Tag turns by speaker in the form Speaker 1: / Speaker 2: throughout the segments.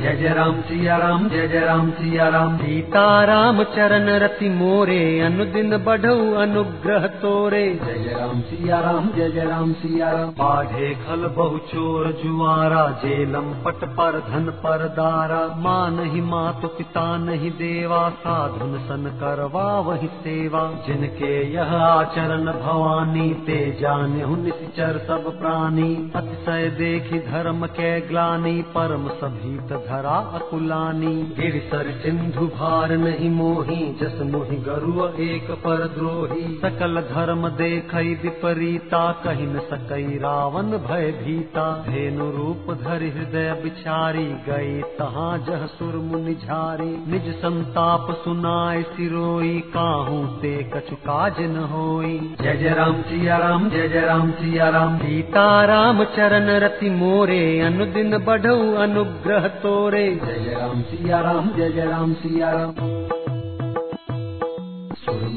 Speaker 1: जय जय राम सिया राम जय जय राम सिया राम।
Speaker 2: सीताराम चरण रति मोरे अनुदिन बढ़ऊ अनुग्रह तोरे।
Speaker 1: जय जय राम सिया राम जय जय राम सिया राम। बाढ़े खल बहु चोर जुआरा जेलम पट पर धन पर दारा।
Speaker 2: माँ नहीं मातु पिता नहीं देवा साधुन सन करवा वही सेवा।
Speaker 1: जिनके यह आचरण भवानी ते जाने निश्चर सब प्राणी।
Speaker 2: अतिशय देखी धर्म के ग्लानी परम सभीत धरा अकुलानी।
Speaker 1: गिरसर सिंधु भार नहीं मोही जस मोहि गरु एक पर द्रोही।
Speaker 2: सकल धर्म देखई विपरीता कही न सकई रावण भय भीता। धेनु रूप धरि हृदय बिचारी गई तहाँ जह सुर मुनि झारी। निज संताप सुनाय सिरोई काहू ते कछु काज न होई।
Speaker 1: जय जय राम सिया राम जय जय राम सिया राम।
Speaker 2: सीता राम चरण रति मोरे अनुदिन बढ़ऊ अनुग्रह तोरे
Speaker 1: जय जय राम सिया राम जय राम सिया राम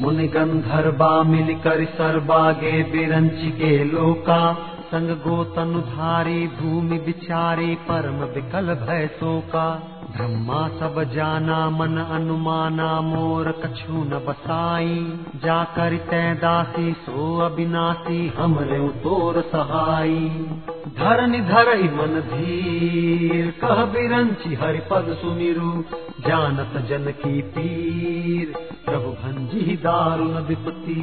Speaker 1: मुनि गंधर्वा मिल कर सरबागे बिरंच के लोका।
Speaker 2: संग गोतनुधारी भूमि बिचारी परम विकल भय शोका ब्रह्मा सब जाना मन अनुमाना मोर कछु न बसाई। जा कर तय दासी सो अविनाशी
Speaker 1: हमरे तोर सहाई। धर मन धीर कह बिरंची हरि पद सुमिरु जानत जन की पीर। प्रभु भंजी दारुण विपति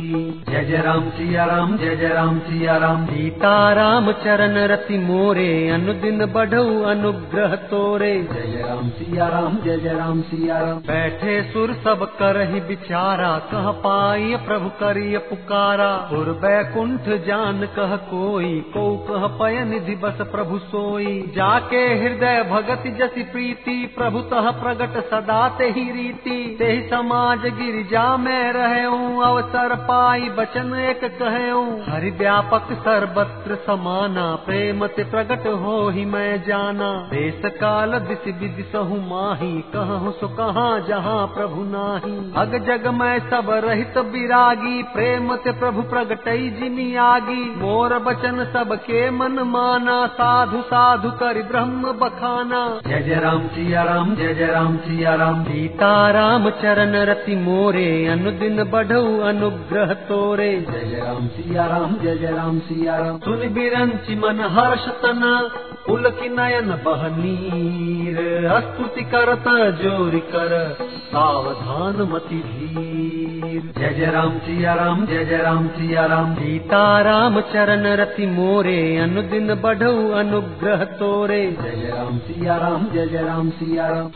Speaker 1: जय जय राम सिया राम, जय जय राम सिया राम।
Speaker 2: सीता राम चरण रति मोरे, अनुदिन बढ़ऊ अनुग्रह तोरे।
Speaker 1: जय जय राम सिया राम, जय जय राम सिया राम।
Speaker 2: बैठे सुर सब कर ही बिचारा, कह पाई प्रभु करिय पुकारा। पुर बैकुंठ जान कह कोई, को कह पय निधि बस प्रभु सोई। जाके हृदय भगत जसी प्रीति, प्रभु तह प्रगट सदा ते ही रीति ते ही समाज गिरिजा में रहे अवसर पाई बचन एक कहे हरि व्यापक सर्वत्र समाना, प्रेम ते प्रगट हो ही मैं जाना। देश काल दिश विधि सहु माही, कहूँ सो कहाँ जहाँ प्रभु नाही। अग जग में सब रहित विरागी प्रेम ते प्रभु प्रगटई जिमी आगी। मोर बचन सब के मन माना, साधु साधु कर ब्रह्म बखाना।
Speaker 1: जय जय राम, सिया राम, जय जय राम, सिया राम
Speaker 2: सीता, राम चरण रति मोरे, अनुदिन बढ़ऊ अनुग्रह तोरे।
Speaker 1: जय राम सिया राम, जय जय राम सिया राम। सुन बिरंची मन हर्ष तना पुलकी नयन बहनीर स्तुति करत जोरि कर, सावधान मति धीर। जय जय राम सिया राम, जय जय राम सिया राम।
Speaker 2: सीता, राम चरण रति मोरे, अनुदिन बढ़ऊ अनुग्रह तोरे।
Speaker 1: जय जय राम सिया राम, जय जय राम सिया राम।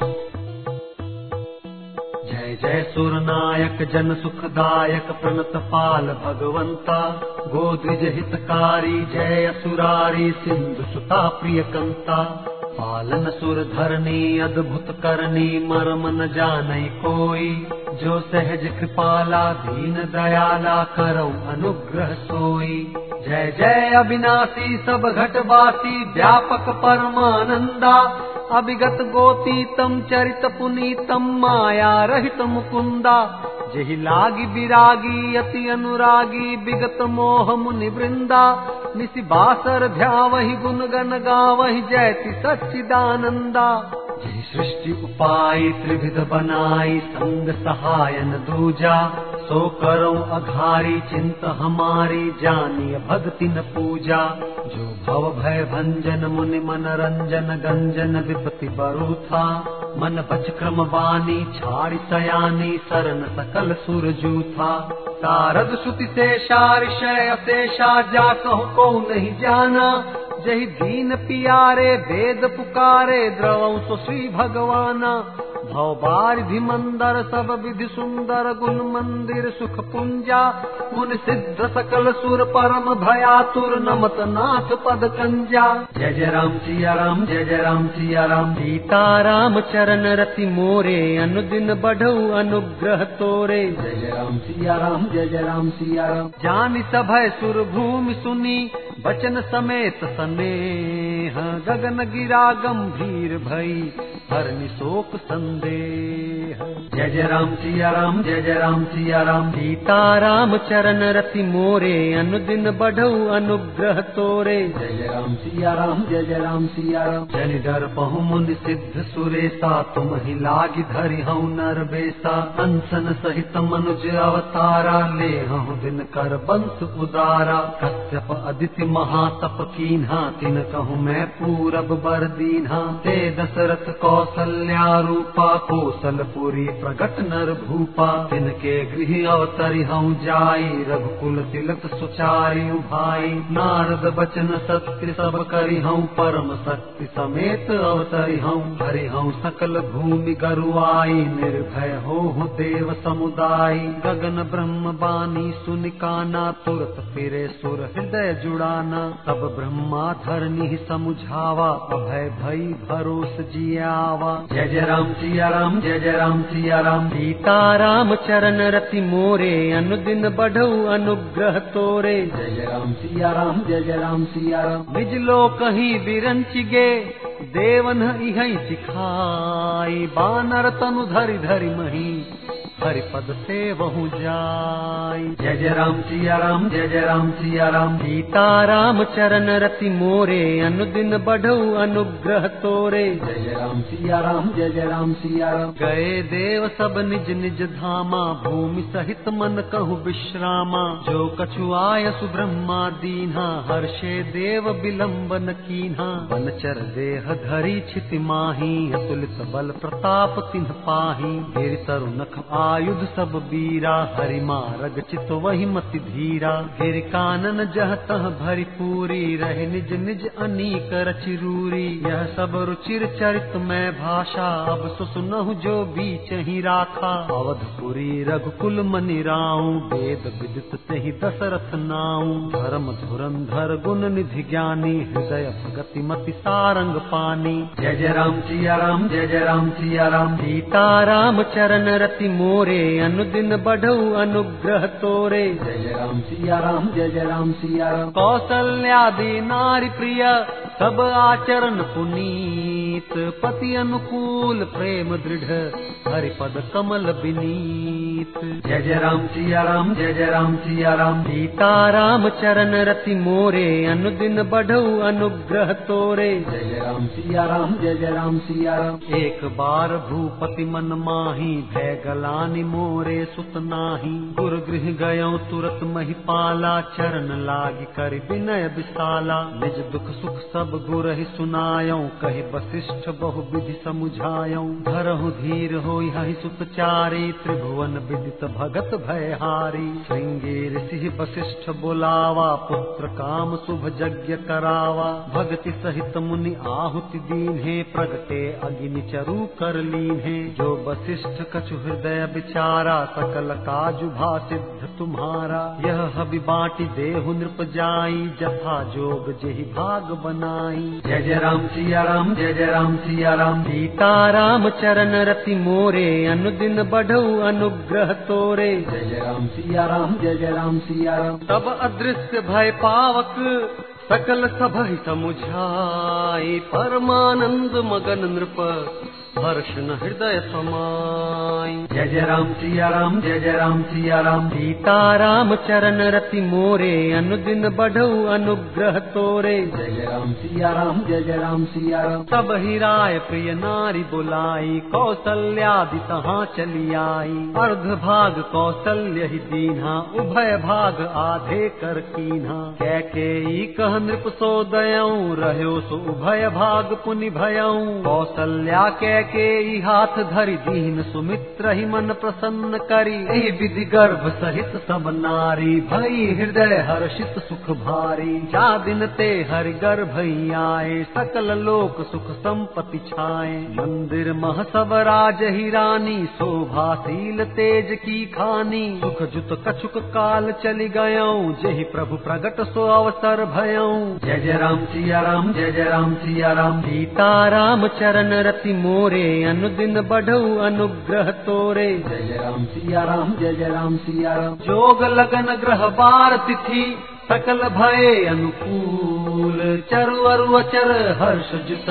Speaker 1: जय जय सुरनायक, जन सुखदायक, प्रणत पाल भगवंता गोद्विज हितकारी, जय असुरारी, सिंधु सुता प्रिय कंता। पालन सुर धरनी अद्भुत करनी मर्म न जानई कोई। जो सहज कृपाला, दीन दयाला करो अनुग्रह सोई। जय जय अविनाशी, सब घटवासी, व्यापक परमानंदा। अभिगत गोतीतम चरित पुनीतम माया रहित मुकुंदा जहि लागी विरागी अति अनुरागी विगत मोह मुनि वृंदा निसि बासर ध्यावहि गुण गन गावहि जयति सच्चिदानंदा जय सृष्टि उपाय त्रिविध बनाई संग सहायन दूजा। सो करो अघारी चिंत हमारी जानिय भक्ति न पूजा जो भव भय भंजन मुनि मन रंजन गंजन विपति बरु था मन बच क्रम बानी छाड़ी सयानी सरन सकल सुरजू था सारद सुति से ऋषय अशेषा जा कहूँ को नहीं जाना। जही दीन पियारे वेद पुकारे द्रवं सो श्री भगवाना भव बारिधि मंदर सब विधि सुंदर गुण मंदिर सुख पुंजा मुन सिद्ध सकल सुर परम भयातुर नमत नाथ पद कंजा जय जय राम सिया राम जय जय राम सिया राम।
Speaker 2: सीता राम चरण रति मोरे अनुदिन बढ़ऊ अनुग्रह तोरे।
Speaker 1: जय जय राम सिया राम जय जय राम सिया राम।
Speaker 2: जानि सभय सुर भूमि सुनी बचन समेत सनेह। गगन गिरा गंभीर भई हरनि शोक
Speaker 1: जय जय राम सिया राम, जय जय राम सिया राम।
Speaker 2: सीता राम चरण रति मोरे, अनुदिन बढ़ऊ अनुग्रह तोरे।
Speaker 1: जय राम सिया राम, जय जय राम सिया राम। जनि डर पहु मुनि सिद्ध सुरेसा तुम ही लागी धरि हऊ नर बेसा। अंसन सहित मनुज अवतारा ले हूँ दिन कर बंस उदारा। कश्यप अदिति महातप कीन्हा, तिन कहूँ मैं पूरब बर दीन्हा। ते दशरथ कौशल्या रूपा कौशलपुरी प्रगट नर भूपा, तिनके गृह अवतरि हूँ जाई, रघुकुल तिलक सुचारी भाई नारद बचन सत्य सब करि हूँ परम शक्ति समेत अवतरि हूँ हरि हूँ सकल भूमि गरुआई, निर्भय हो देव समुदाय गगन ब्रह्म बानी सुन काना, तुरत फिरे सुर हृदय जुड़ाना। तब ब्रह्मा धरनी समुझावा, अभय भई भरोस जियावा। जय जय राम सिया राम जय जय राम सिया राम
Speaker 2: सीता राम चरण रति मोरे अनुदिन बढ़ऊ अनुग्रह तोरे।
Speaker 1: जय जय राम सिया राम जय जय राम सिया राम
Speaker 2: बिजलो लोक ही बिरंच गे देवन इह सिखाई। बानर तनु धरि धरि मही। हरिपद से बहु जाई।
Speaker 1: जय जय राम सिया राम जय जय राम सिया राम।
Speaker 2: सीता राम चरण रति मोरे अनुदिन बढ़ऊ अनुग्रह तोरे।
Speaker 1: जय जय राम सिया राम जय जय राम सिया राम।
Speaker 2: गए देव सब निज निज धामा भूमि सहित मन कहु विश्रामा। जो कछु आय सुब्रह्मा दीन्हा हर्षे देव विलंबन कीन्हा। बनचर देह धरी छिति माही अतुलित बल प्रताप तिन्ह पाही। गिर आयुध सब बीरा हरि मारग चित वही मति धीरा। गिर कानन जह तह भरी पूरी रहे निज निज अनीक रचिरूरी यह सब रुचिर चरित में भाषा अब सुसुनहु जो बीच ही राखा। अवधपुरी रघुकुल मनि राऊ वेद विदित तेहि दशरथ नाऊ। धर्म धुरंधर गुण निधि ज्ञानी हृदय भगति मति सारंग पानी।
Speaker 1: जय जय राम सिया राम जय जय राम सिया राम।
Speaker 2: सीता राम चरण रति मोरे अनुदिन बढ़ऊ अनुग्रह तोरे।
Speaker 1: जय जय राम सिया राम जय जय राम सिया राम।
Speaker 2: कौशल्यादि नारी प्रिय सब आचरण पुनीत पति अनुकूल प्रेम दृढ़ हरिपद कमल विनीत।
Speaker 1: जय जय राम सिया राम जय जय राम सिया राम।
Speaker 2: सीता राम चरण रति मोरे अनुदिन बढ़ऊ अनुग्रह तोरे।
Speaker 1: जय जय राम सिया राम जय जय राम सिया राम।
Speaker 2: एक बार भूपति मन माही भय गलानि मोरे सुत नाही। गुर गृह गयो तुरत महिपाला चरण लागी कर विनय विशाला। निज दुख सुख सब गुर ही सुनायो, कहि वशिष्ठ बहु विधि समुझायो। धरहु धीर हो यही सुपचारी त्रिभुवन विदित भगत भयहारी। श्रृंगी ऋषि वशिष्ठ बोलावा, पुत्र काम शुभ यज्ञ करावा। भगति सहित मुनि आहुति दीन है प्रगटे अग्नि चरु कर लीन है जो वशिष्ठ कछु हृदय विचारा सकल काजु भा सिद्ध तुम्हारा। यह हबि बाटी देहु नृप जाई, जथा जोग जेहि भाग बनाई
Speaker 1: जय जय राम सिया राम जय जय राम सिया राम
Speaker 2: सीता राम चरण रति मोरे अनुदिन बढ़ऊ अनुग्रह तोरे।
Speaker 1: जय जय राम सिया राम जय जय राम सिया राम
Speaker 2: तब अदृश्य भय पावक सकल सभ समुझाई परमानंद मगन नृप हर्ष न हृदय समाई।
Speaker 1: जय जय राम सिया राम जय जय राम सिया राम।
Speaker 2: सीता राम चरण रति मोरे अनुदिन बढ़ऊ अनुग्रह तोरे।
Speaker 1: जय जय राम सिया राम जय जय राम सिया राम।
Speaker 2: तब ही राय प्रिय नारी बुलाई कौशल्यादि तहाँ चली आई अर्ध भाग कौशल्य ही दीन्हा उभय भाग आधे कर कीन्हा। कै के कह नृप सो दयऊ रहो सो उभय भाग पुनि भयऊ। कौशल्या कै के हाथ धरि दीन सुमित्र ही मन प्रसन्न करी। एहि विधि गर्भ सहित सुख भारी। जा दिन ते हरि गर्भ ही आए सकल लोक सुख संपत्ति छाए। मंदिर मह सब राज ही रानी शोभाशील तेज की खानी। सुख जुत कछुक काल चली गयो जेहि प्रभु प्रगट सो अवसर भयो।
Speaker 1: जय जय राम सिया राम जय जय राम सिया राम।
Speaker 2: सीता राम चरण रति मोरे अनुदिन बढ़ऊ अनुग्रह तोरे।
Speaker 1: जय राम सिया राम जय जय राम सिया राम
Speaker 2: जोग लगन ग्रह बार तिथि सकल भय अनुकूल। चरु अरु अचर हर्ष जुत।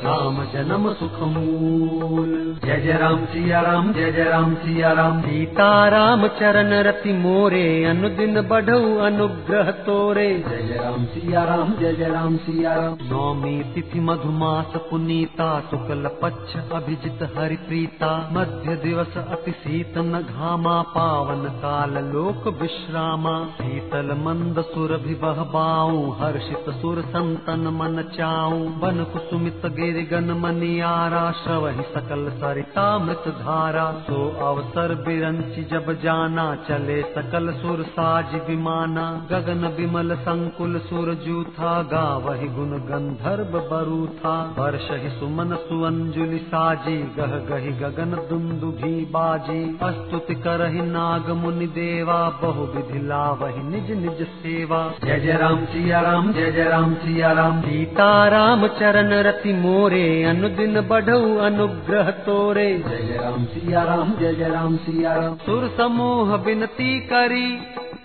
Speaker 1: जन्म सुख मूल जय जय राम सिया राम जय जय राम सिया राम
Speaker 2: सीता राम चरण रति मोरे अनुदिन बढ़ऊ अनुग्रह तोरे।
Speaker 1: जय राम सिया राम जय जय राम सिया राम
Speaker 2: नौमी तिथि मधुमास पुनीता शुक्ल पक्ष अभिजित हरि प्रीता मध्य दिवस अति शीतन घामा पावन काल लोक विश्रामा। शीतल मंद सुर विबह बाऊ हर्षित सुर संतन मन चाऊ। बन कुसुमित गिर गन मनियारा श्रवहि सकल सरिता मृत धारा। सो अवसर बिरंची जब जाना चले सकल सुर साज विमाना। गगन विमल संकुल सुर जूथा गावहि गुण गंधर्व बरूथा। वर्ष ही सुमन सुअंजुलि साजी गह गहि गगन दुंदुभी बाजी। अस्तुति करहि नाग मुनि देवा बहु विधि लावहि निज निज सेवा।
Speaker 1: जय जय राम सिया राम जय जय राम सिया राम।
Speaker 2: सीता राम चरण रति मोरे अनुदिन बढ़ऊ अनुग्रह तोरे।
Speaker 1: जय राम सिया राम जय जय राम सिया राम।
Speaker 2: सुर समूह विनती करी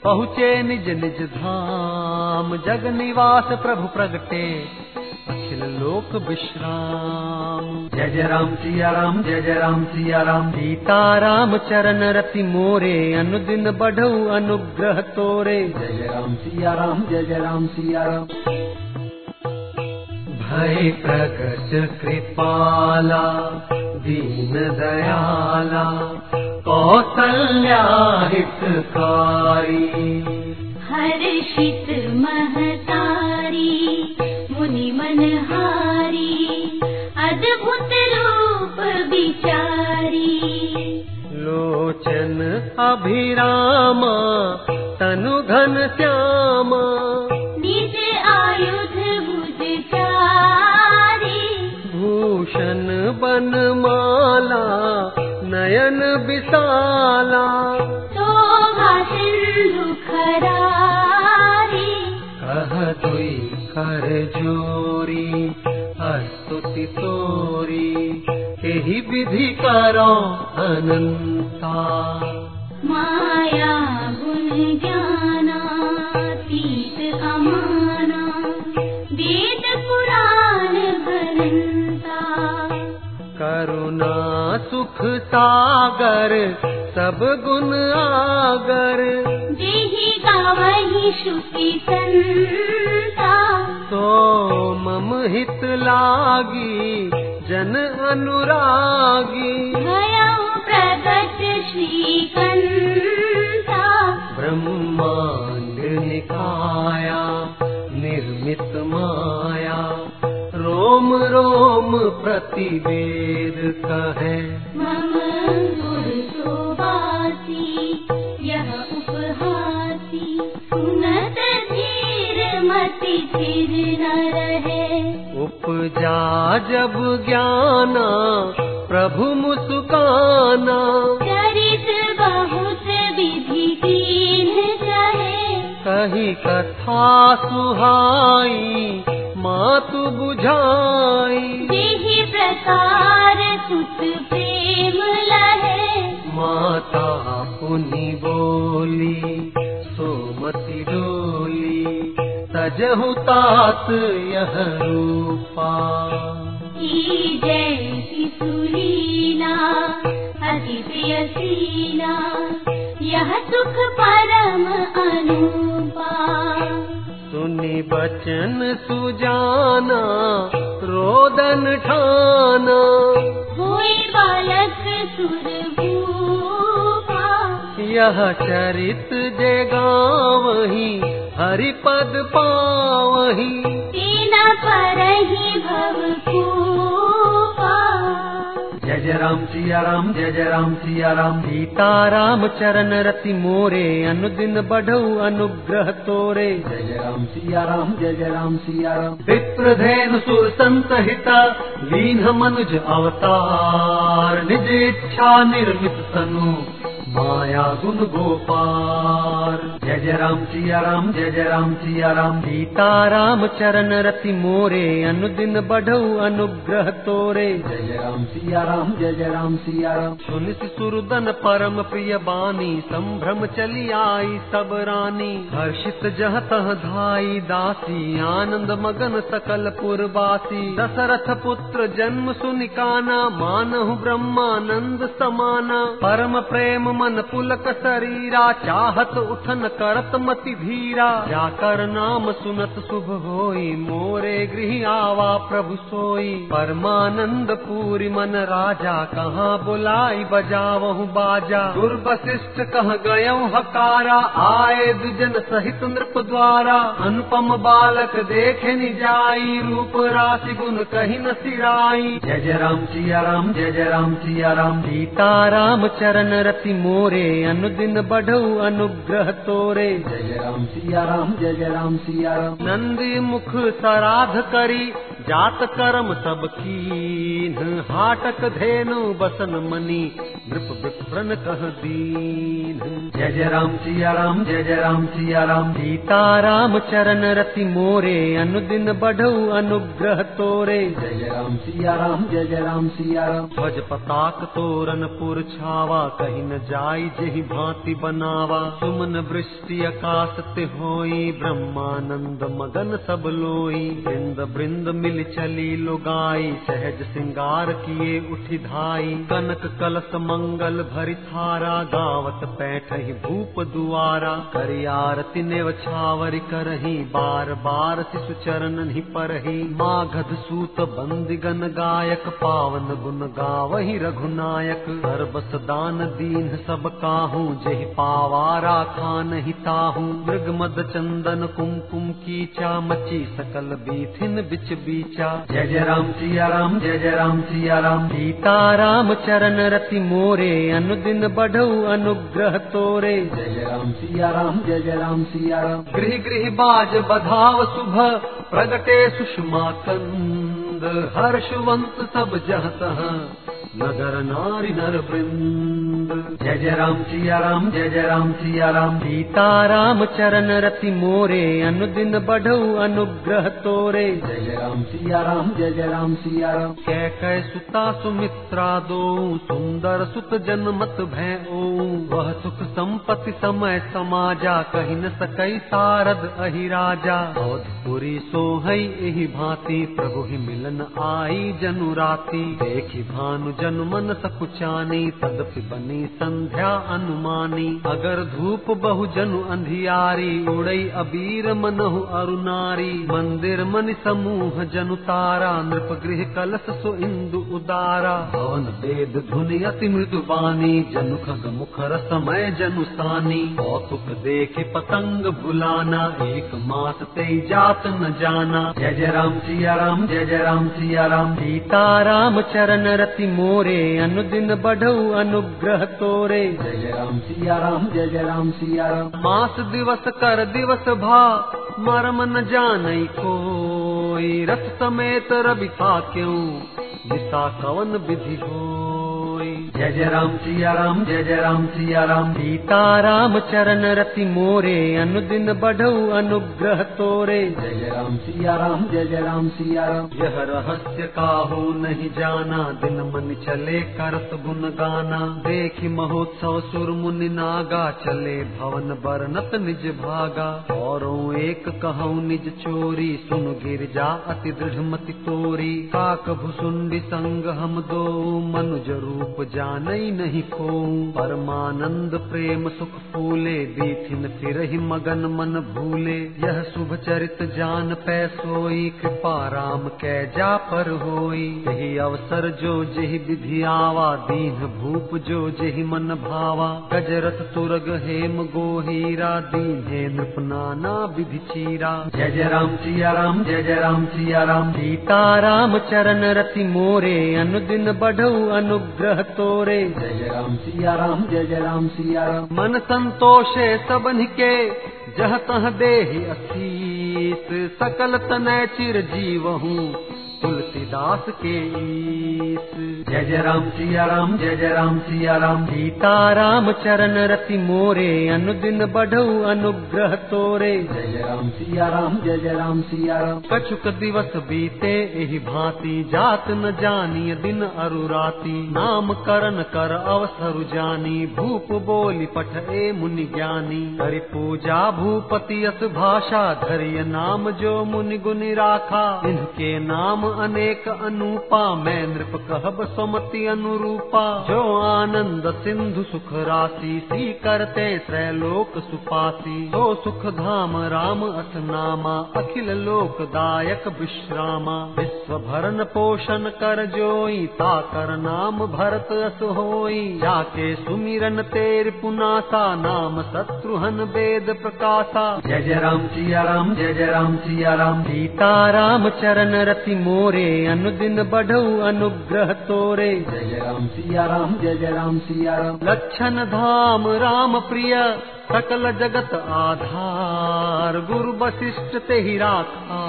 Speaker 2: पहुँचे निज निज धाम। जग निवास प्रभु प्रगटे अखिल लोक विश्राम।
Speaker 1: जय जय राम सिया राम जय जय राम सिया राम।
Speaker 2: सीता राम चरण रति मोरे अनुदिन बढ़ऊ अनुग्रह तोरे।
Speaker 1: जय जय राम सिया राम जय जय राम सिया राम। भय प्रगट कृपाला दीन दयाला कौसल्या हितकारी
Speaker 3: हर्षित महतारी मुनि मनहारी अद्भुत रूप विचारी।
Speaker 2: लोचन अभिरामा तनु घन श्यामा भूषण बनमाला नयन विशाला।
Speaker 3: शोभा सिंधु खरारी।
Speaker 1: कह दुई कर जोरी अस्तुति तोरी। एहि विधि करो अनंता।
Speaker 3: माया गुण ज्ञानातीत अमाना। वेद पुराण भरंता
Speaker 2: करुणा सुख सागर सब गुण आगर।
Speaker 3: गावहि संता।
Speaker 2: तो मम हित लागी जन अनुरागी।
Speaker 3: भयं प्रगट श्रीकंता।
Speaker 1: ब्रह्मांड निकाया निर्मित माया रोम रोम प्रतिवेद कहे।
Speaker 3: मम गुरु सुबासी यह उपहासी। सुनत धीर मति फिर न रहे।
Speaker 2: उपजा जब ज्ञाना प्रभु मुस्काना।
Speaker 3: चरित बहुत विधि कीन कहे।
Speaker 2: कही कथा सुहाई मातु बुझाई।
Speaker 3: देहि प्रकार सुत प्रेम लहे।
Speaker 1: माता पुनि बोली सोमति डोली तजहु तात यह रूपा।
Speaker 3: की जैसी सुलीला अति प्रियसीला यह सुख परम अनुपा
Speaker 2: सुनि बचन सुजाना रोदन ठाना।
Speaker 3: होई बालक
Speaker 2: यह चरित जे गावही हरिपद पावही।
Speaker 3: तेना परहि भव
Speaker 1: जय राम सिया राम जय जय राम सिया राम
Speaker 2: सीता राम चरण रति मोरे अनुदिन बढ़ऊ अनुग्रह तोरे।
Speaker 1: जय जय राम सिया राम जय जय राम सिया राम विप्रधेनु सुर संत हिता लीन मनुज अवतार। निज इच्छा निर्मित तनु माया गुण गोपार जय जय राम सिया राम जय जय राम सिया राम।
Speaker 2: सीताराम चरण रति मोरे अनुदिन बढ़ऊ अनुग्रह तोरे।
Speaker 1: जय जय राम सिया राम जय जय राम सिया राम।
Speaker 2: सुन सुरदन परम प्रिय बानी संभ्रम चली आई सब रानी। हर्षित जह तह धाई दासी आनंद मगन सकल पुरवासी। दशरथ पुत्र जन्म सुनिकाना मानहु ब्रह्मानंद समाना। परम प्रेम मन पुलक शरीरा चाहत उठन करत मति धीरा। जाकर नाम सुनत शुभ होई मोरे गृह आवा प्रभु सोई। परमानंद पूरी मन राजा कहाँ बुलाई बजावहु बाजा। दुर्वशिष्ठ कह गयऊ हकारा आए दुजन सहित नृप द्वारा। अनुपम बालक देखे नि जाई रूप राशि गुण कही न सिराई।
Speaker 1: जय जय राम सिया राम जय जय राम सिया राम।
Speaker 2: सीताराम चरण रति मोरे अनुदिन बढ़ऊ अनुग्रह तोरे।
Speaker 1: जय राम सिया राम जय राम सिया राम।
Speaker 2: नंदी मुख सराध करी जात कर्म सब कीन हाटक धेनु बसन मनी नृप विप्रन कह दीन।
Speaker 1: जय जय राम सिया राम जय जय राम सिया राम।
Speaker 2: सीताराम चरण रति मोरे अनुदिन बढ़ऊ अनुग्रह तोरे।
Speaker 1: जय जय राम सिया राम जय जय राम सिया राम।
Speaker 2: ध्वज पताक तोरन पुर छावा कहीं न जाई जेहि भांति बनावा। सुमन वृष्टि आकाश ते होई ब्रह्मानंद मगन सब लोई। वृंद वृंद मिल चली लुगाई, सहज सिंगार किए उठी धाई। कनक कलश मंगल भरि थारा, गावत पैठ ही भूप दुआरा। करी आरती छावरी करही, बार बार शिशु चरण ही परही। माघध सूत बंदिगन गायक, पावन गुण गावही रघुनायक। सर्वस दान दीन सब काहू, जेहि पावा राखा नहीं ताहू मृग मद चंदन कुमकुम कीचा मची सकल बीथिन बिच बीचा।
Speaker 1: जय जय राम सिया राम जय जय राम सिया राम।
Speaker 2: सीताराम चरण रति मोरे अनुदिन बढ़ऊ अनुग्रह तोरे।
Speaker 1: जय जय राम सिया राम जय जय राम सिया राम।
Speaker 2: गृह गृह बाज बधाव शुभ प्रगटे सुषमा कंद। हर्षवंत सब जह तह नगर नारी नर वृंद
Speaker 1: जय जय राम सिया राम जय जय राम सिया राम
Speaker 2: सीता राम चरण रति मोरे, अनुदिन बढ़ऊ अनुग्रह तोरे।
Speaker 1: जय जय राम सिया राम जय जय राम सिया राम
Speaker 2: कै कै सुता सुमित्रा दो, सुंदर सुत जन मत भय ओ। वह सुख संपत्ति समय समाजा, कही न सकई सारद अहि राजा अवधपुरी सोहई एहि भांति, प्रभु ही मिलन आई जनु राति। देखी भानु जन मन सकुचानी तदपि बनी संध्या अनुमानी। अगर धूप बहु जनु अंधियारी, उड़ई अबीर मनहु अरुनारी। मंदिर मन समूह जनु तारा, नृप गृह कलश सो इंदु उदारा।
Speaker 1: भवन वेद धुनि अति मृदु बानी, जनु खग मुखर समय जनु सानी। कौतुक देखे पतंग भुलाना, एक मास ते जात न जाना। जय जय राम सिया राम, जय जय राम सिया राम।
Speaker 2: सीताराम चरण रति मोरे अनुदिन बढ़ऊ अनुग्रह तोरे।
Speaker 1: जय राम सिया राम जय जय राम सिया राम
Speaker 2: मास दिवस कर दिवस भा मर मन जान कोई। रथ समेत रवि था क्यों? दिशा कवन विधि होई
Speaker 1: जय जय राम सिया राम जय जय राम सिया राम
Speaker 2: सीता राम चरण रति मोरे अनुदिन बढ़ऊ अनुग्रह तोरे।
Speaker 1: जय जय राम सिया राम जय जय राम सिया राम
Speaker 2: यह रहस्य काहो नहीं जाना दिन मन चले करत गुन गाना। देख महोत्सव सुर मुनि नागा चले भवन बरनत निज भागा। और एक कहूँ निज चोरी सुन गिर जा अति दृढ़ मति तोरी। काक भुसुंडी संग हम दो मनुज रूप जानई नहीं को परमानंद प्रेम सुख फूले, दीथिन फिर ही मगन मन भूले। यह शुभ चरित जान पैसोई कृपा राम कै जा पर होई। अवसर जो जेहि विधि आवा दीन भूप जो जेहि मन भावा। गजरथ तुरग हेम गोहीरा दीन्हे नृप नाना विधि चीरा।
Speaker 1: जय जय राम सिया राम जय जय राम सिया राम।
Speaker 2: सीताराम चरण रति मोरे अनुदिन बढ़ऊ अनुग्रह तोरे।
Speaker 1: जय जय राम सिया राम जय जय राम सिया राम।
Speaker 2: मन संतोषे सबन के जह तह देहि असीस। सकल चिर जीव हूँ तुलसीदास के ईस।
Speaker 1: जय जय राम सिया राम जय जय राम सिया राम
Speaker 2: सीता राम चरण रति मोरे अनुदिन बढ़ऊ अनुग्रह तोरे।
Speaker 1: जय जय राम सिया राम जय जय राम सिया राम
Speaker 2: कछुक दिवस बीते एहि भांति जात न जानी दिन अरु राति नाम करण कर अवसर जानी भूप बोली पठ ए मुनि ज्ञानी। हरि पूजा भूपति यस भाषा धरिय नाम जो मुनि गुनि राखा। इनके नाम अनेक अनुपा मैं नृप कहब सुमति अनुरूपा। जो आनंद सिंधु सुख राशि सी करते त्रैलोक सुपासी। तो सुख धाम राम अथ नामा अखिल लोक दायक विश्रामा। विश्व भरण पोषण कर जोई ताकर नाम भरत अस होई। जाके सुमिरन तेर पुनासा नाम शत्रुहन वेद प्रकाशा।
Speaker 1: जय जय राम सिया राम जय जय राम सिया राम।
Speaker 2: सीता राम चरण रति मोरे अनुदिन बढ़ऊ अनुग्रह तोरे।
Speaker 1: जय राम सिया राम जय जय राम सिया राम
Speaker 2: लक्षण धाम राम प्रिय सकल जगत आधार। गुरु वशिष्ठ ते ही राखा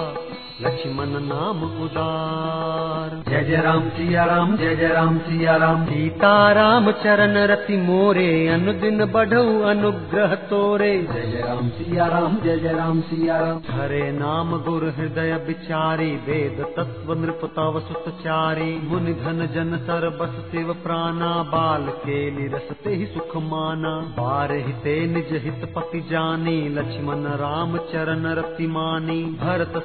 Speaker 2: लक्ष्मण नाम उदार।
Speaker 1: जय जय राम सिया राम जय जय राम सिया राम
Speaker 2: सीता राम चरण रति मोरे अनुदिन बढ़ऊ अनुग्रह तोरे।
Speaker 1: जय जय राम सिया राम जय जय राम सिया राम
Speaker 2: हरे नाम गुरु हृदय विचारी वेद तत्व नृप तव सुतचारी मुनि धन जन सर बस शिव प्राणा बाल के रसते ही सुख माना। बार हिते निज हित पति जानी लक्ष्मण राम चरण रति मानी। भरत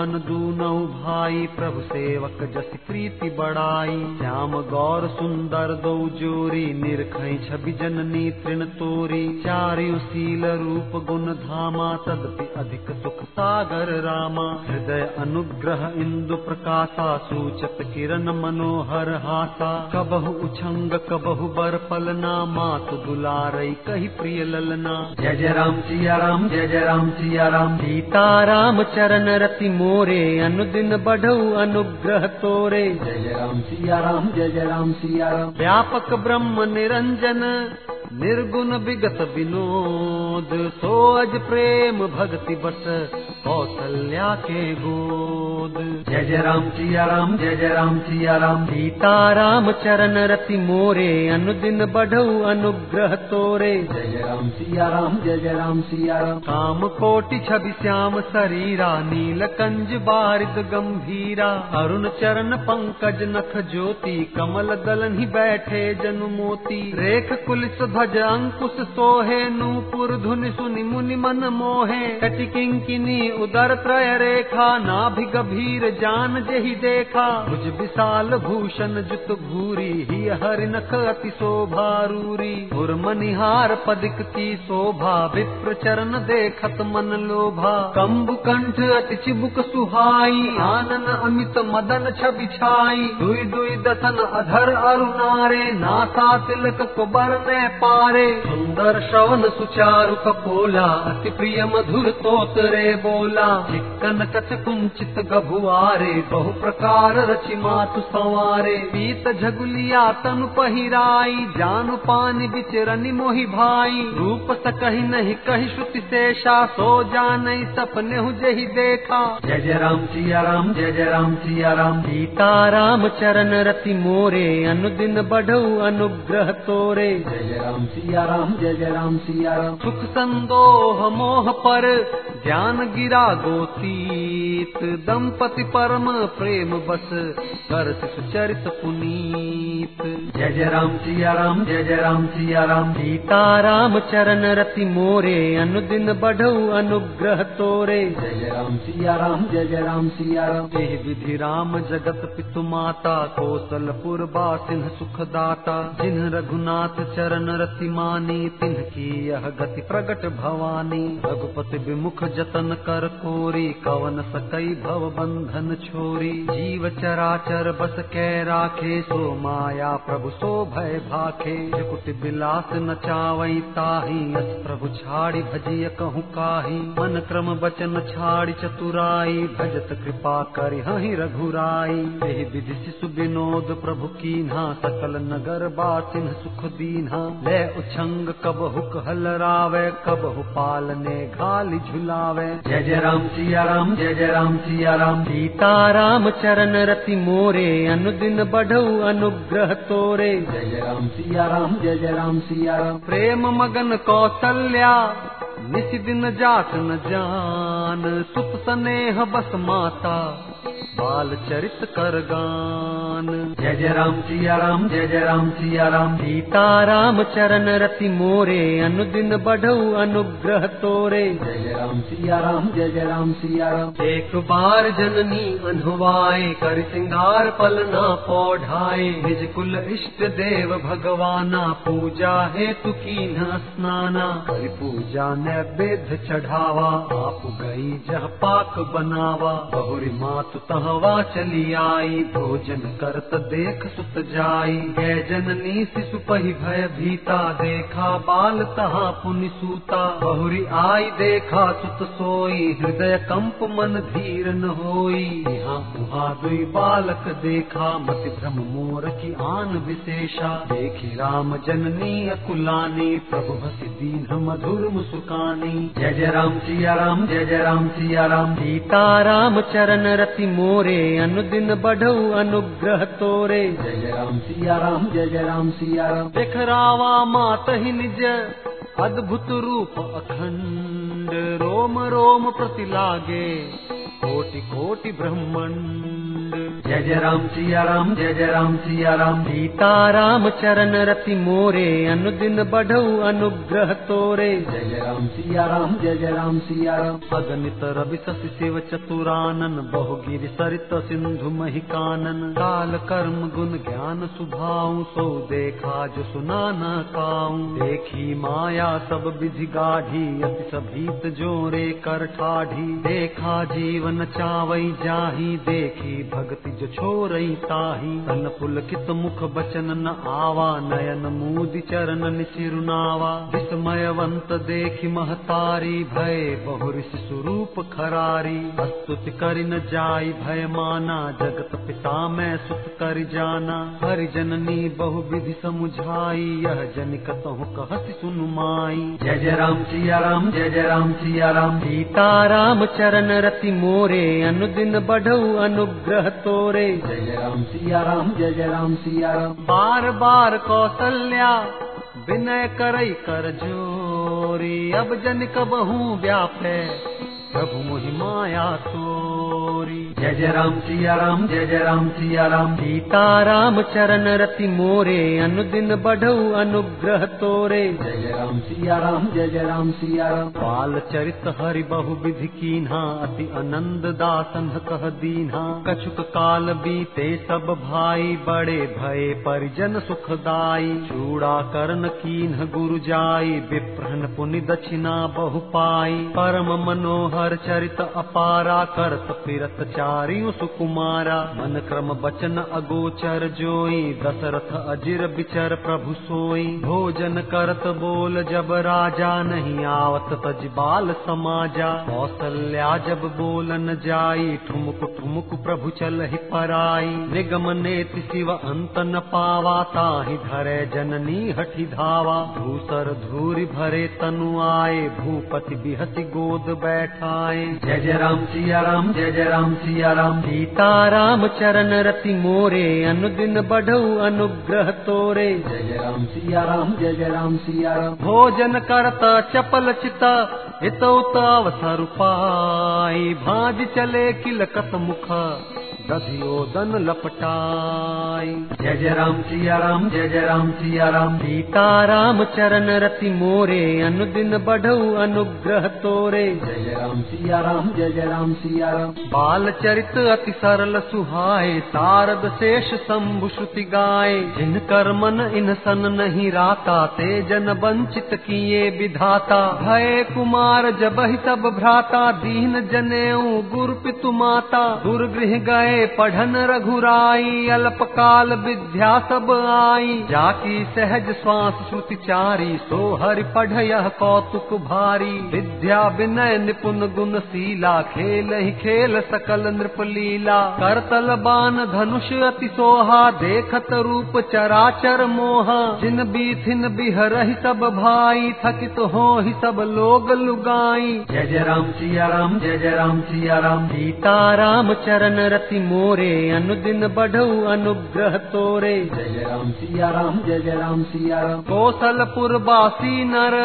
Speaker 2: शत्रुहन दूनौ भाई प्रभु सेवक जस प्रीति बढ़ाई। श्याम गौर सुंदर दो जोरी निरखई छवि जननी तृण तोरी। चारियो शील रूप गुण धामा तदपि अधिक सुख सागर रामा। हृदय अनुग्रह इंदु प्रकाशा सूचत किरण मनोहर हासा। कबहु उछंग कबहु बर पलना मातु कही प्रिय ललना।
Speaker 1: जय जय राम सिया राम जय जय राम सिया राम।
Speaker 2: सीता राम चरण रति मोरे अनुदिन बढ़ऊ अनुग्रह तोरे।
Speaker 1: जय राम सिया राम जय जय राम सिया राम।
Speaker 2: व्यापक ब्रह्म निरंजन। निर्गुण विगत विनोद सो अज प्रेम भक्ति बस कौशल्या के गोद।
Speaker 1: जय जय राम सिया राम जय जय राम सिया राम।
Speaker 2: सीता राम चरण रति मोरे अनुदिन बढ़ऊ अनुग्रह तोरे।
Speaker 1: जय जय राम सिया राम जय जय राम सिया राम।
Speaker 2: काम कोटि छवि श्याम शरीरा नील कंज बारिद गंभीरा। अरुण चरण पंकज नख ज्योति कमल दलन ही बैठे जनु मोती। रेख कुलिस ध्वज अंकुश सोहे नूपुर धुनि सुनि मुनि मन मोहे। कटि किंकिनी उदर त्रय रेखा, नाभि गभीर जान जहि देखा। भुज विशाल भूषण जुत भूरी ही हरि नख अति शोभा रूरी। उर मनिहार पदिक की शोभा, विप्र चरण देखत मन लोभा। कंबु कंठ अति चिबुक सुहाई, आनन अमित मदन छवि छाई दुई दुई दसन अधर अरुणारे नासा तिलक कुबर ने पारे सुंदर श्रवण सुचारु कपोला, अति प्रिय मधुर तोतरे बोला। चिक्कन कच कुंचित गभुआरे बहु प्रकार रचि मातु संवारे। पीत झगुलिया तनु पहिराई, जानु पानी बिचरनि मोहि भाई। रूप सकहि नहीं, कहि श्रुति शेषा, सो जान सपने हु जहि देखा।
Speaker 1: जय जय राम सिया राम, जय जय राम सिया राम।
Speaker 2: सीता राम चरण रति मोरे, अनुदिन बढ़ऊ अनुग्रह तोरे।
Speaker 1: जय राम सिया राम जय जय राम सिया राम।
Speaker 2: सुख संदोह मोह पर ज्ञान गिरा गोतीत दंपति परम प्रेम बस कर सुचरित पुनीत।
Speaker 1: जय जय राम सिया राम जय जय राम सिया राम।
Speaker 2: सीता राम चरण रति मोरे अनुदिन बढ़ऊ अनुग्रह तोरे।
Speaker 1: जय जय राम सिया राम जय जय राम सिया राम।
Speaker 2: तेह विधि राम जगत पितु माता कौशलपुर बासिन्ह सुखदाता। जिन्ह रघुनाथ चरण रति मानी तिन्ह की यह गति प्रगट भवानी। रघुपति विमुख जतन कर कोरी, कवन सकई भव बंधन छोरी। जीव चराचर बस कै राखे, सो माया प्रभु, सो भय भाखे। कुट बिलास नचावई ताही अस प्रभु छाड़ी भजिय कहूँ काही। मन क्रम बचन छाड़ी चतुराई, भजत कृपा करि हहि रघुराई। एहि विधि शिशु विनोद प्रभु कीन्हा, सकल नगर बासिन सुख दीन्हा। ले उछंग कब हुक हलरावे कब हु पालने घाल झुलावे।
Speaker 1: जय जय राम सिया राम जय जय राम सिया राम।
Speaker 2: सीता राम चरण रति मोरे अनुदिन बढ़ऊ अनुग्रह तोरे।
Speaker 1: जय जय राम सिया राम जय जय राम सिया राम।
Speaker 2: प्रेम मगन कौशल्या निस दिन जात न जान सुत स्नेह बस माता। बाल चरित कर गान।
Speaker 1: जय जय राम सिया राम जय जय राम सिया राम।
Speaker 2: सीता राम चरण रति मोरे अनुदिन बढ़ऊ अनुग्रह तोरे।
Speaker 1: जय जय राम सिया राम जय जय राम सिया राम।
Speaker 2: एक बार जननी अनहुआए कर सिंगार पलना पौढ़ाए। निज कुल इष्ट देव भगवाना पूजा हेतु की न स्नाना। कर पूजा नैवेद्य चढ़ावा आप गई जह पाक बनावा। बहुरी मातु तहवा चली आई, भोजन करत देख सुत जाई। गै जननी शिशु पही भय भीता, देखा बाल तहा पुनि सूता। बहुरी आई देखा सुत सोई, हृदय कंप मन धीर न होई। यहाँ उहाँ दुई बालक देखा, मति भ्रम मोर की आन विशेषा। देखी राम जननी अकुलानी, प्रभु हसी दीन मधुर मुस्कानी।
Speaker 1: जय जय राम सिया राम, जय जय राम सिया राम।
Speaker 2: सीता राम चरण रति मोरे अनुदिन बढ़ऊ अनुग्रह तोरे।
Speaker 1: जय राम सिया राम जय जय राम सिया राम
Speaker 2: मात ही निज अद्भुत रूप अखंड रोम रोम प्रति लागे कोटि कोटि ब्रह्मंड
Speaker 1: जय जय राम सिया राम जय जय राम सिया राम
Speaker 2: सीता राम चरण रति मोरे अनुदिन बढ़ऊ अनुग्रह तोरे।
Speaker 1: जय जय राम सिया राम जय जय राम सिया राम
Speaker 2: अगणित रवि शशि शिव चतुरानन बहुगिरि सरित सिंधु मही कानन काल कर्म गुण ज्ञान सुभाऊ सो देखा जो सुना न काऊ देखी माया सब विधि गाढ़ी अति सभीत जोरे कर ठाढ़ी। देखा जीवन चावई जाही, देखी भक्ति जो छोरई ताही। तन पुलकित मुख बचन न आवा, नयन मूदि चरण निसिरुनावा विस्मयवंत देखि महतारी, भय बहुरिस स्वरूप खरारी। अस्तुति करि न जाई भय माना, जगत पिता मैं सुत कर जाना। हरि जननी बहु विधि समुझाई, यह जन कतहु कहति सुनु माई।
Speaker 1: जय जय राम सिया राम, जय जय राम सिया राम।
Speaker 2: सीता राम चरण रति मोरे अनुदिन बढ़ऊ अनुग्रह तोरे।
Speaker 1: जय राम सिया राम जय जय राम सिया राम
Speaker 2: बार बार कौशल्या विनय करई कर जोरी। अब जन कबहू व्यापे प्रभु मोहि माया तोरी।
Speaker 1: जय जय राम सिया राम जय जय राम सिया राम।
Speaker 2: सीता राम चरण रति मोरे अनुदिन बढ़ऊ अनुग्रह तोरे।
Speaker 1: जय जय राम सिया राम जय जय राम सिया राम।
Speaker 2: बाल चरित हरि बहु विधि कीन्हा अति आनंद दासन कह दीन्हा। कछुक काल बीते सब भाई बड़े भये परिजन सुखदाई चूड़ा करण कीन्ह गुरु जाई विप्रहन पुनि दक्षिणा बहु पाई। परम मनोहर चरित अपारा करत फिरत चारियों सुकुमारा मन क्रम बचन अगोचर जोई। दशरथ अजिर बिचर प्रभु सोई। भोजन करत बोल जब राजा नहीं आवत तज बाल समाजा। कौशल्या जब बोलन जाई, ठुमुक ठुमुक प्रभु चल ही पराई। निगम नेति शिव अंत न पावा, ताहि धरे जननी हठि धावा। धूसर धूरि भरे तनु आए, भूपति बिहति गोद बैठाए।
Speaker 1: जय जय राम सिया राम, जय जय राम सिया राम
Speaker 2: सीता राम चरण रति मोरे अनुदिन बढ़ऊ अनुग्रह तोरे
Speaker 1: जय राम सिया राम जय जय राम सिया राम
Speaker 2: भोजन करत चपल चित अवसर पाई भाज चले किलकत मुख दधियोदन लपटाई।
Speaker 1: जय जय राम सिया राम जय जय राम सिया राम
Speaker 2: सीता राम चरण रति मोरे अनुदिन बढ़ऊ अनुग्रह तोरे।
Speaker 1: जय जय राम सिया राम जय जय राम सिया राम
Speaker 2: बाल चरित अति सरल सुहाए सारद शेष शंभु श्रुति गाए। जिन कर मन इन सन नहीं राता ते जन वंचित किए विधाता। भय कुमार जब ही सब भ्राता दीन जनेऊ गुरु पितु माता। दुर्गृह गए पढ़न रघुराई अल्प काल विद्या सब आई। जाकी सहज श्वास श्रुति चारी, सो हरि पढ़ कौतुक भारी। विद्या विनय निपुण गुण शीला, खेल ही खेल सकल नृप लीला। करतल बान धनुष अति सोहा, देखत रूप चराचर मोहा। जिन बीथिन बिहरहि सब भाई, थकित हो ही सब लोग लुगाई।
Speaker 1: जय जय राम, सिया राम, जय जय राम, सिया राम।
Speaker 2: सीता राम चरण रति मोरे अनुदिन बढ़ऊ अनुग्रह तोरे।
Speaker 1: जय राम सिया राम जय जय राम सिया राम।
Speaker 2: कौशलपुर बासी नर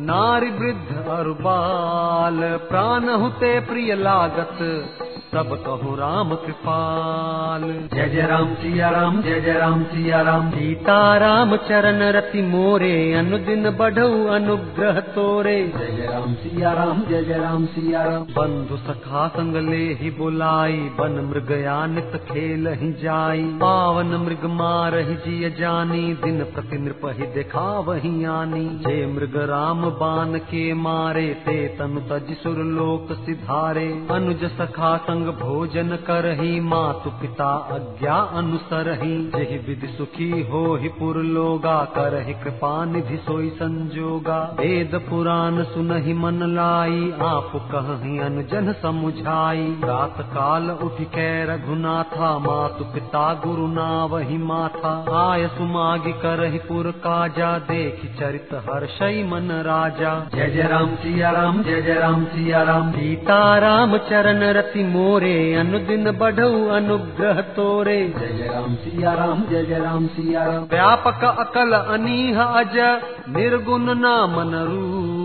Speaker 2: नारी वृद्ध और बाल प्राण हुते प्रिय लागत सब कहु राम कृपाल।
Speaker 1: जय जय राम सिया राम जय जय राम सिया राम।
Speaker 2: सीताराम चरण रति मोरे अनुदिन बढ़ऊ अनुग्रह तोरे।
Speaker 1: जय जय राम सिया राम जय जय राम सिया राम।
Speaker 2: बंधु सखा संग ले ही बुलाई बन मृगया नित खेल ही जाई। पावन मृग मार ही जिय जानी दिन प्रति नृप ही देखा वही आनी। जे मृग राम बान के मारे ते तनु तज सुर लोक सिधारे। अनुज सखा संग भोजन करही, मातु पिता आज्ञा अनुसरही। जहि विधि सुखी हो ही पुर लोगा, करहि कृपा निधि सोई संजोगा। वेद पुराण सुनहि मन लाई, आप कहि अनुजन समुझाई। रात काल उठ कै रघुनाथा, मातु पिता गुरु नावहि माथा। आय सुमागी करहि पुर काजा, देख चरित हर्षई मन राजा
Speaker 1: जय जय राम सिया राम जय जय राम सिया राम
Speaker 2: सीताराम चरण रति मोरे अनुदिन बढ़ऊ अनुग्रह तोरे
Speaker 1: जय जय राम सिया राम जय जय राम सिया राम
Speaker 2: व्यापक अकल अनीह अज निर्गुण नामन रूप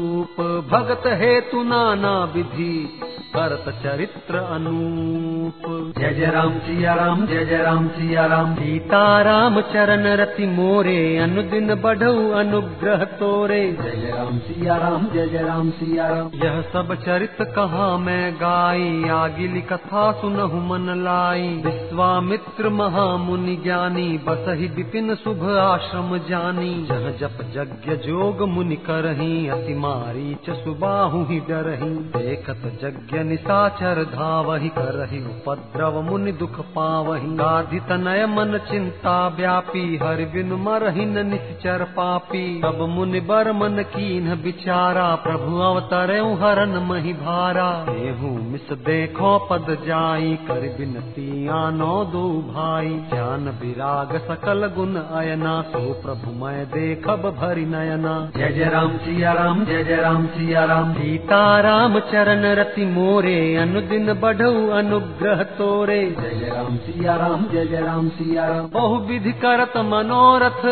Speaker 2: भगत हेतु नाना विधि करत चरित्र अनूप।
Speaker 1: जय जय राम सिया राम जय जय राम सिया राम
Speaker 2: सीता राम चरण रति मोरे अनुदिन बढ़ऊ अनुग्रह तोरे।
Speaker 1: जय जय राम सिया राम जय जय राम सिया राम
Speaker 2: यह सब चरित कहा मैं गाई आगिली कथा सुनहु मन लाई। विश्वामित्र महामुनि ज्ञानी बस ही विपिन शुभ आश्रम जानी। जह जप यज्ञ जोग मुनि करही अति मारी च सुबाहु ही डरही, देखत यज्ञ निशाचर धावहि करहि, उपद्रव मुनि दुख पावहि। गाधि तनय मन चिंता व्यापी हरि बिन मरहि न निश्चर पापी। तब मुनि बर मन कीन विचारा प्रभु अवतरे हरन मही भारा। एहू मिस देखो पद जाई, कर बिनती आनो दो भाई। ज्ञान विराग सकल गुण अयना, सो प्रभु मैं देखब भरि नयना।
Speaker 1: जय जय राम, सिया राम, जय जय राम सिया राम
Speaker 2: सीताराम चरण रति मोरे अनुदिन बढ़ऊ अनुग्रह तोरे।
Speaker 1: जय जय राम सिया राम जय जय राम सिया राम
Speaker 2: बहु विधि करत मनोरथ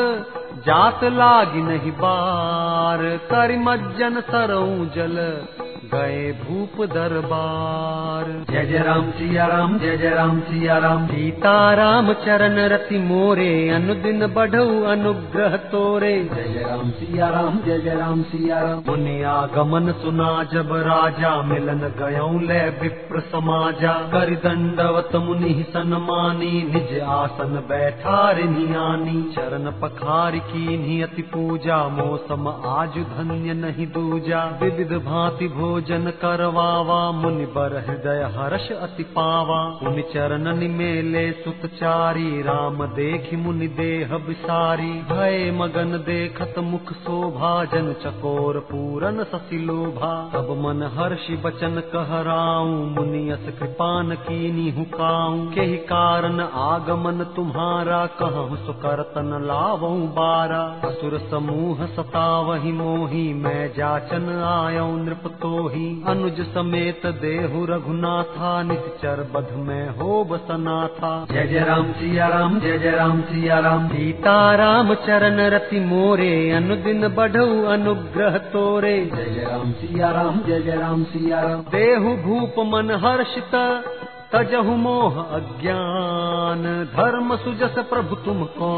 Speaker 2: जात लागी नहीं बार। कर मज्जन सरऊ जल गए भूप दरबार।
Speaker 1: जय जय राम सिया राम जय जय राम सिया राम।
Speaker 2: सीताराम चरण रति मोरे अनुदिन बढ़ऊ अनुग्रह तोरे।
Speaker 1: जय जय राम सिया राम जय जय राम सिया राम।
Speaker 2: मुनि आगमन सुना जब राजा मिलन गयऊ ले विप्र समाजा। कर दंडवत मुनि सन्मानी निज आसन बैठार नियानी। चरण पखार की अति पूजा मौसम आज धन्य नहीं दूजा। विविध भांति भोजन करवावा, मुनि बर हृदय हर्ष अति पावा। मुनि चरण निमेले सुत चारी राम देखि मुनि देह विसारी भय मगन देखत मुख शोभा, जन चकोर पूरन ससी लोभा। तब मन हर्षि बचन कहराऊ मुनियस कृपान कीनी हुकाऊ। के कारण आगमन तुम्हारा, कहु सुकरतन लावऊ बारा। असुर समूह सतावहि मोही, मैं जाचन आयऊ नृप तोही अनुज समेत देहु रघुनाथा निश्चर बध में हो बसनाथा
Speaker 1: जय जय राम सिया राम जय जय राम सिया राम
Speaker 2: सीताराम चरण रति मोरे अनुदिन बढ़ऊ अनुग्रह तोरे।
Speaker 1: जय जय राम सिया राम जय जय राम सिया राम
Speaker 2: देहु भूप मन हर्षित तजहु मोह अज्ञान। धर्म सुजस प्रभु तुमको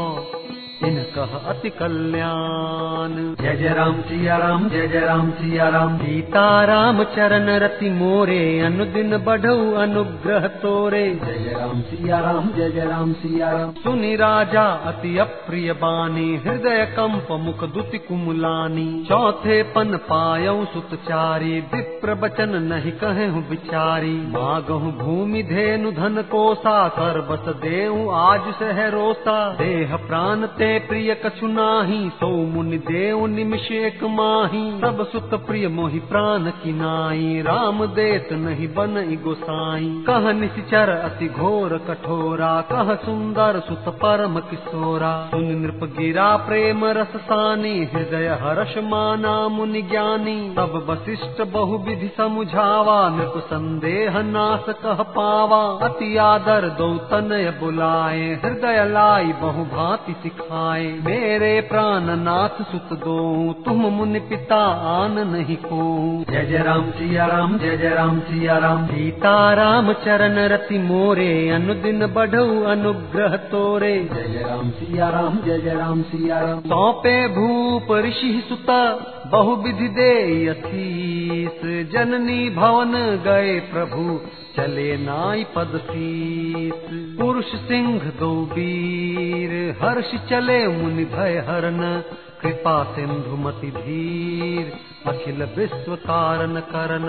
Speaker 2: इन कह अति कल्याण।
Speaker 1: जय जय राम सिया राम जय जय राम सिया राम।
Speaker 2: सीता राम चरण रति मोरे अनुदिन बढ़ऊ अनुग्रह तोरे।
Speaker 1: जय जय राम सिया राम जय जय राम सिया राम।
Speaker 2: सुनि राजा अति अप्रिय बानी हृदय कंप मुख दुति कुमलानी। चौथे पन पायऊ सुतचारी विप्र बचन नहीं कहु बिचारी मागहु भूमि धेनु धन कोसा कर बस देऊ आज सह रोसा देह प्राण ते प्रिय कछु नाही, सो मुनि देव निमिष एक माही। सब सुत प्रिय मोहि प्राण की नाई राम देत नहीं बन गोसाई। कह निश्चर अति घोर कठोरा, कह सुंदर सुत परम किशोरा। सुन नृप गिरा प्रेम रस सानी, हृदय हर्ष माना मुनि ज्ञानी। सब वशिष्ठ बहु विधि समुझावा, नृप संदेह नाश कह पावा। अति आदर दो तनय बुलाए, हृदय लाई बहु भांति सिखाए मेरे प्राण नाथ सुत दो तुम मुनि पिता आन नहीं को।
Speaker 1: जय जय राम सिया राम जय जय राम सिया राम।
Speaker 2: सीता राम चरण रति मोरे अनुदिन बढ़ऊ अनुग्रह तोरे।
Speaker 1: जय जय राम सिया राम जय जय राम सिया राम।
Speaker 2: सौंपे भूप ऋषि सुत बहु विधि दे असीस जननी भवन गए प्रभु चले नाई पद शीस पुरुष सिंह दो वीर हर्ष चले मुनि भय हरन कृपा सिंधु मति धीर अखिल विश्व कारण। करन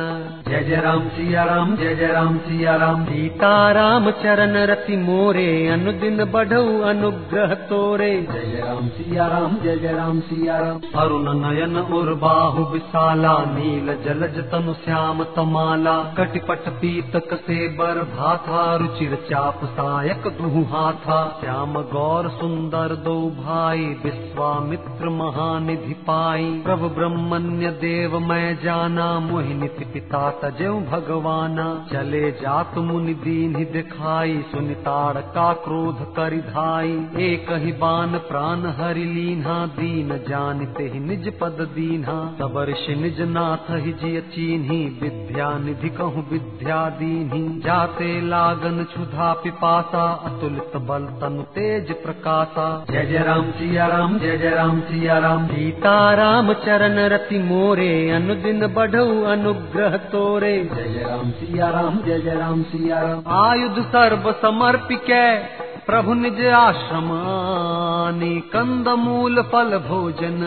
Speaker 1: जय जय राम सिया राम जय जय राम सिया राम
Speaker 2: सीता राम चरण रति मोरे अनुदिन बढ़ऊ अनुग्रह तोरे।
Speaker 1: जय जय राम सिया राम जय जय राम सिया राम
Speaker 2: अरुण नयन उर्बाहु विशाला नील जलज तनु श्याम तमाला। कटिपट पीत कसे बर भाथा रुचिर चाप सायक दुहु हाथा। श्याम गौर सुंदर दो भाई विश्वामित्र महानिधि पाई। प्रभु ब्रह्मण्य देव, मैं जाना। मोहिनी पिता तजेऊ भगवाना। चले जात मुनि दीन दिखाई। सुनिताड़ का क्रोध करि धाई। एक ही बान प्राण हरि लीन्हा। दीन जानते ही निज पद दीन्हा। तब ऋषि निज नाथ ही जिय चीन्ही। विद्या निधि कहूँ विद्या दीन्ही। जाते लागन क्षुधा पिपासा। अतुलित बल तनु तेज प्रकाशा।
Speaker 1: जय जय राम, सिया राम, जय जय राम, सिया राम
Speaker 2: सीता राम चरण रति मोरे अनुदिन बढ़ऊ अनुग्रह तोरे।
Speaker 1: जय जय राम सिया राम जय जय राम सिया राम
Speaker 2: आयुध सर्व समर्पिके प्रभु निज आश्रम आनी कंद मूल फल भोजन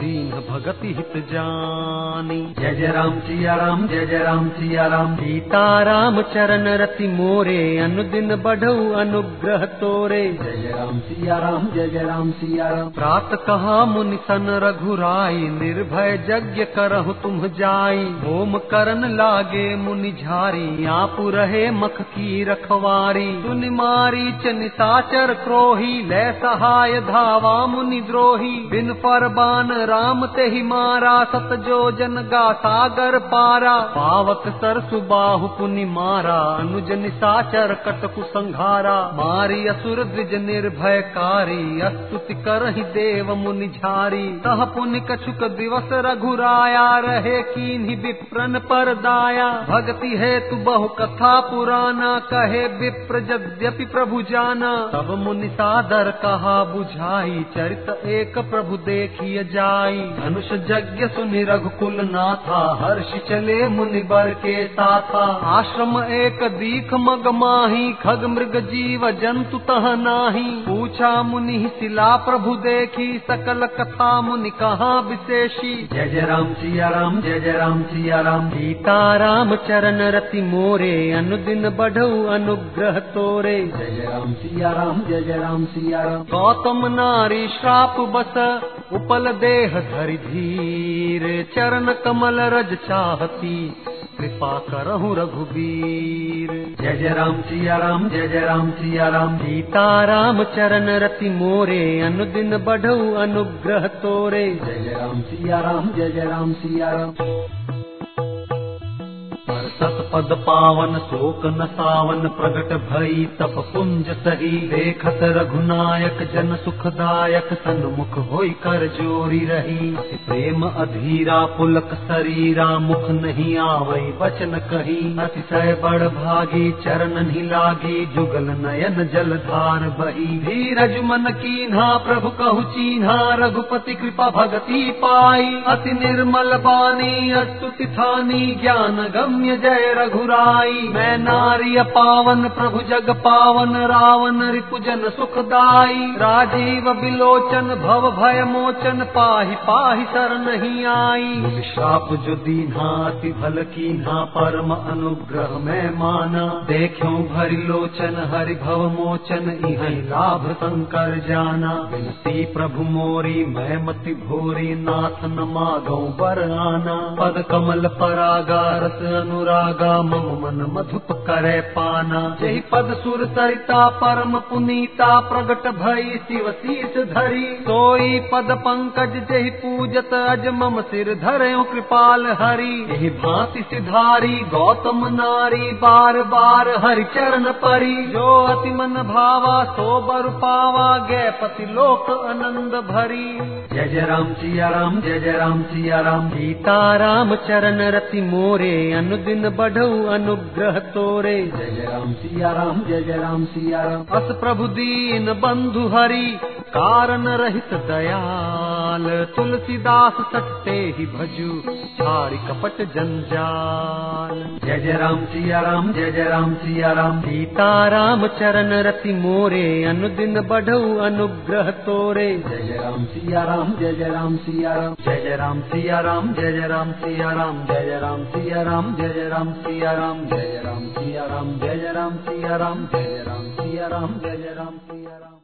Speaker 2: दीन भगति हित जानी।
Speaker 1: जय जय राम सिया राम जय जय राम सिया राम।
Speaker 2: सीता राम चरण रति मोरे अनुदिन बढ़ऊ अनुग्रह तोरे।
Speaker 1: जय जय राम सिया राम जय जय राम सिया राम।
Speaker 2: प्रात कहा मुनि सन रघुराई निर्भय यज्ञ करहु तुम जाई। होम करन लागे मुनि झारी आप रहे मख की रखवारी। सुनि मारी च निसाचर क्रोही ले सहाय धावा मुनि द्रोही। बिन फरबान राम ते ही मारा, सत जो जन गा सागर पारा। पावक सर सुबाहु पुनि मारा, अनुज निसाचर कटकु संघारा मारी असुर द्विज निर्भयकारी अस्तुति कर ही देव मुनि झारी। तह पुनि कछुक दिवस रघुराया, रहे कीन्ही विप्रन पर दाया भक्ति हेतु बहु कथा पुराना, कहे विप्र यद्यपि प्रभु जाना। तब मुनि सादर कहा बुझाई चरित एक प्रभु देखिय जाई। धनुष यज्ञ सुनि रघुकुल नाथा हर्ष चले मुनि बर के साथा। आश्रम एक दीख मग माही खग मृग जीव जंतु तह नाही। पूछा मुनि शिला प्रभु देखी सकल कथा मुनि कहा विशेषी।
Speaker 1: जय जय राम सिया राम जय जय राम सिया राम।
Speaker 2: सीता राम चरण रति मोरे अनुदिन बढ़ऊ अनुग्रह तोरे।
Speaker 1: जय राम सिया राम जय जय राम सिया राम
Speaker 2: गौतम नारी श्राप बस उपल देह धरि धीर। चरण कमल रज चाहती कृपा करहु रघुबीर।
Speaker 1: जय जय राम सिया राम जय जय राम सिया राम
Speaker 2: सीता राम चरण रति मोरे अनुदिन बढ़ऊ अनुग्रह तोरे।
Speaker 1: जय जय राम सिया राम जय जय राम सिया राम
Speaker 2: पर सत पावन शोक न सावन, प्रगट भई, तप पुंज सही, देखत रघुनायक, जन सुखदायक, सन्मुख होई कर जोरी रही। प्रेम अधीरा, पुलक शरीरा मुख नहीं आवई वचन कही। अतिशय बड़ भागी, चरण नहीं लागी, जुगल नयन जल धार बही। धीरज मन कीन्हा, प्रभु कहु चीन्हा, रघुपति कृपा भगति पाई। अति निर्मल बानी, अस्तुति थानी ज्ञान गम्य जय रघुराई, मैं नारिय पावन प्रभु जग पावन, रावण रिपुजन सुखदाई। राजीव बिलोचन भव भय मोचन, पाहि पाहि सर नहीं आई। श्राप जो अति भल कीन्हा, परम अनुग्रह मैं माना। देखो भरि लोचन हरि भव मोचन, इह लाभ शंकर जाना। विनती प्रभु मोरी, मैं मति भोरी, नाथ न मागो बर आना। पद कमल परागा रस अनुरागा मम मन मधुप करे पाना। जही पद सुर सरिता परम पुनीता प्रगट भई शिव शीस धरी। सोई पद पंकज जही पूजत अज मम सिर धरे कृपाल हरि। यही भांति सिधारी गौतम नारी बार बार हरि चरण परी। जो अति मन भावा सो बर पावा गए पति लोक आनंद भरी। जय जय राम सिया राम जय जय राम सिया राम। सीता राम चरण रति मोरे अनुदिन बढ़ऊ अनुग्रह तोरे। जय राम सिया राम जय जय राम सिया राम अस प्रभु दीन बंधु हरि कारण रहित दयाल। तुलसीदास सत्ते ही भजू छाड़ी कपट जंजाल। जय जय राम सिया राम जय जय राम सिया राम सीता राम चरण रति मोरे अनुदिन बढ़ऊ अनुग्रह तोरे। जय जय राम सिया राम जय जय राम सिया राम जय जय राम सिया राम जय जय राम सिया राम जय जय राम सिया राम जय जय राम सिया राम जय जय राम सिया राम जय जय राम सिया राम जय जय राम सिया राम जय जय राम सिया राम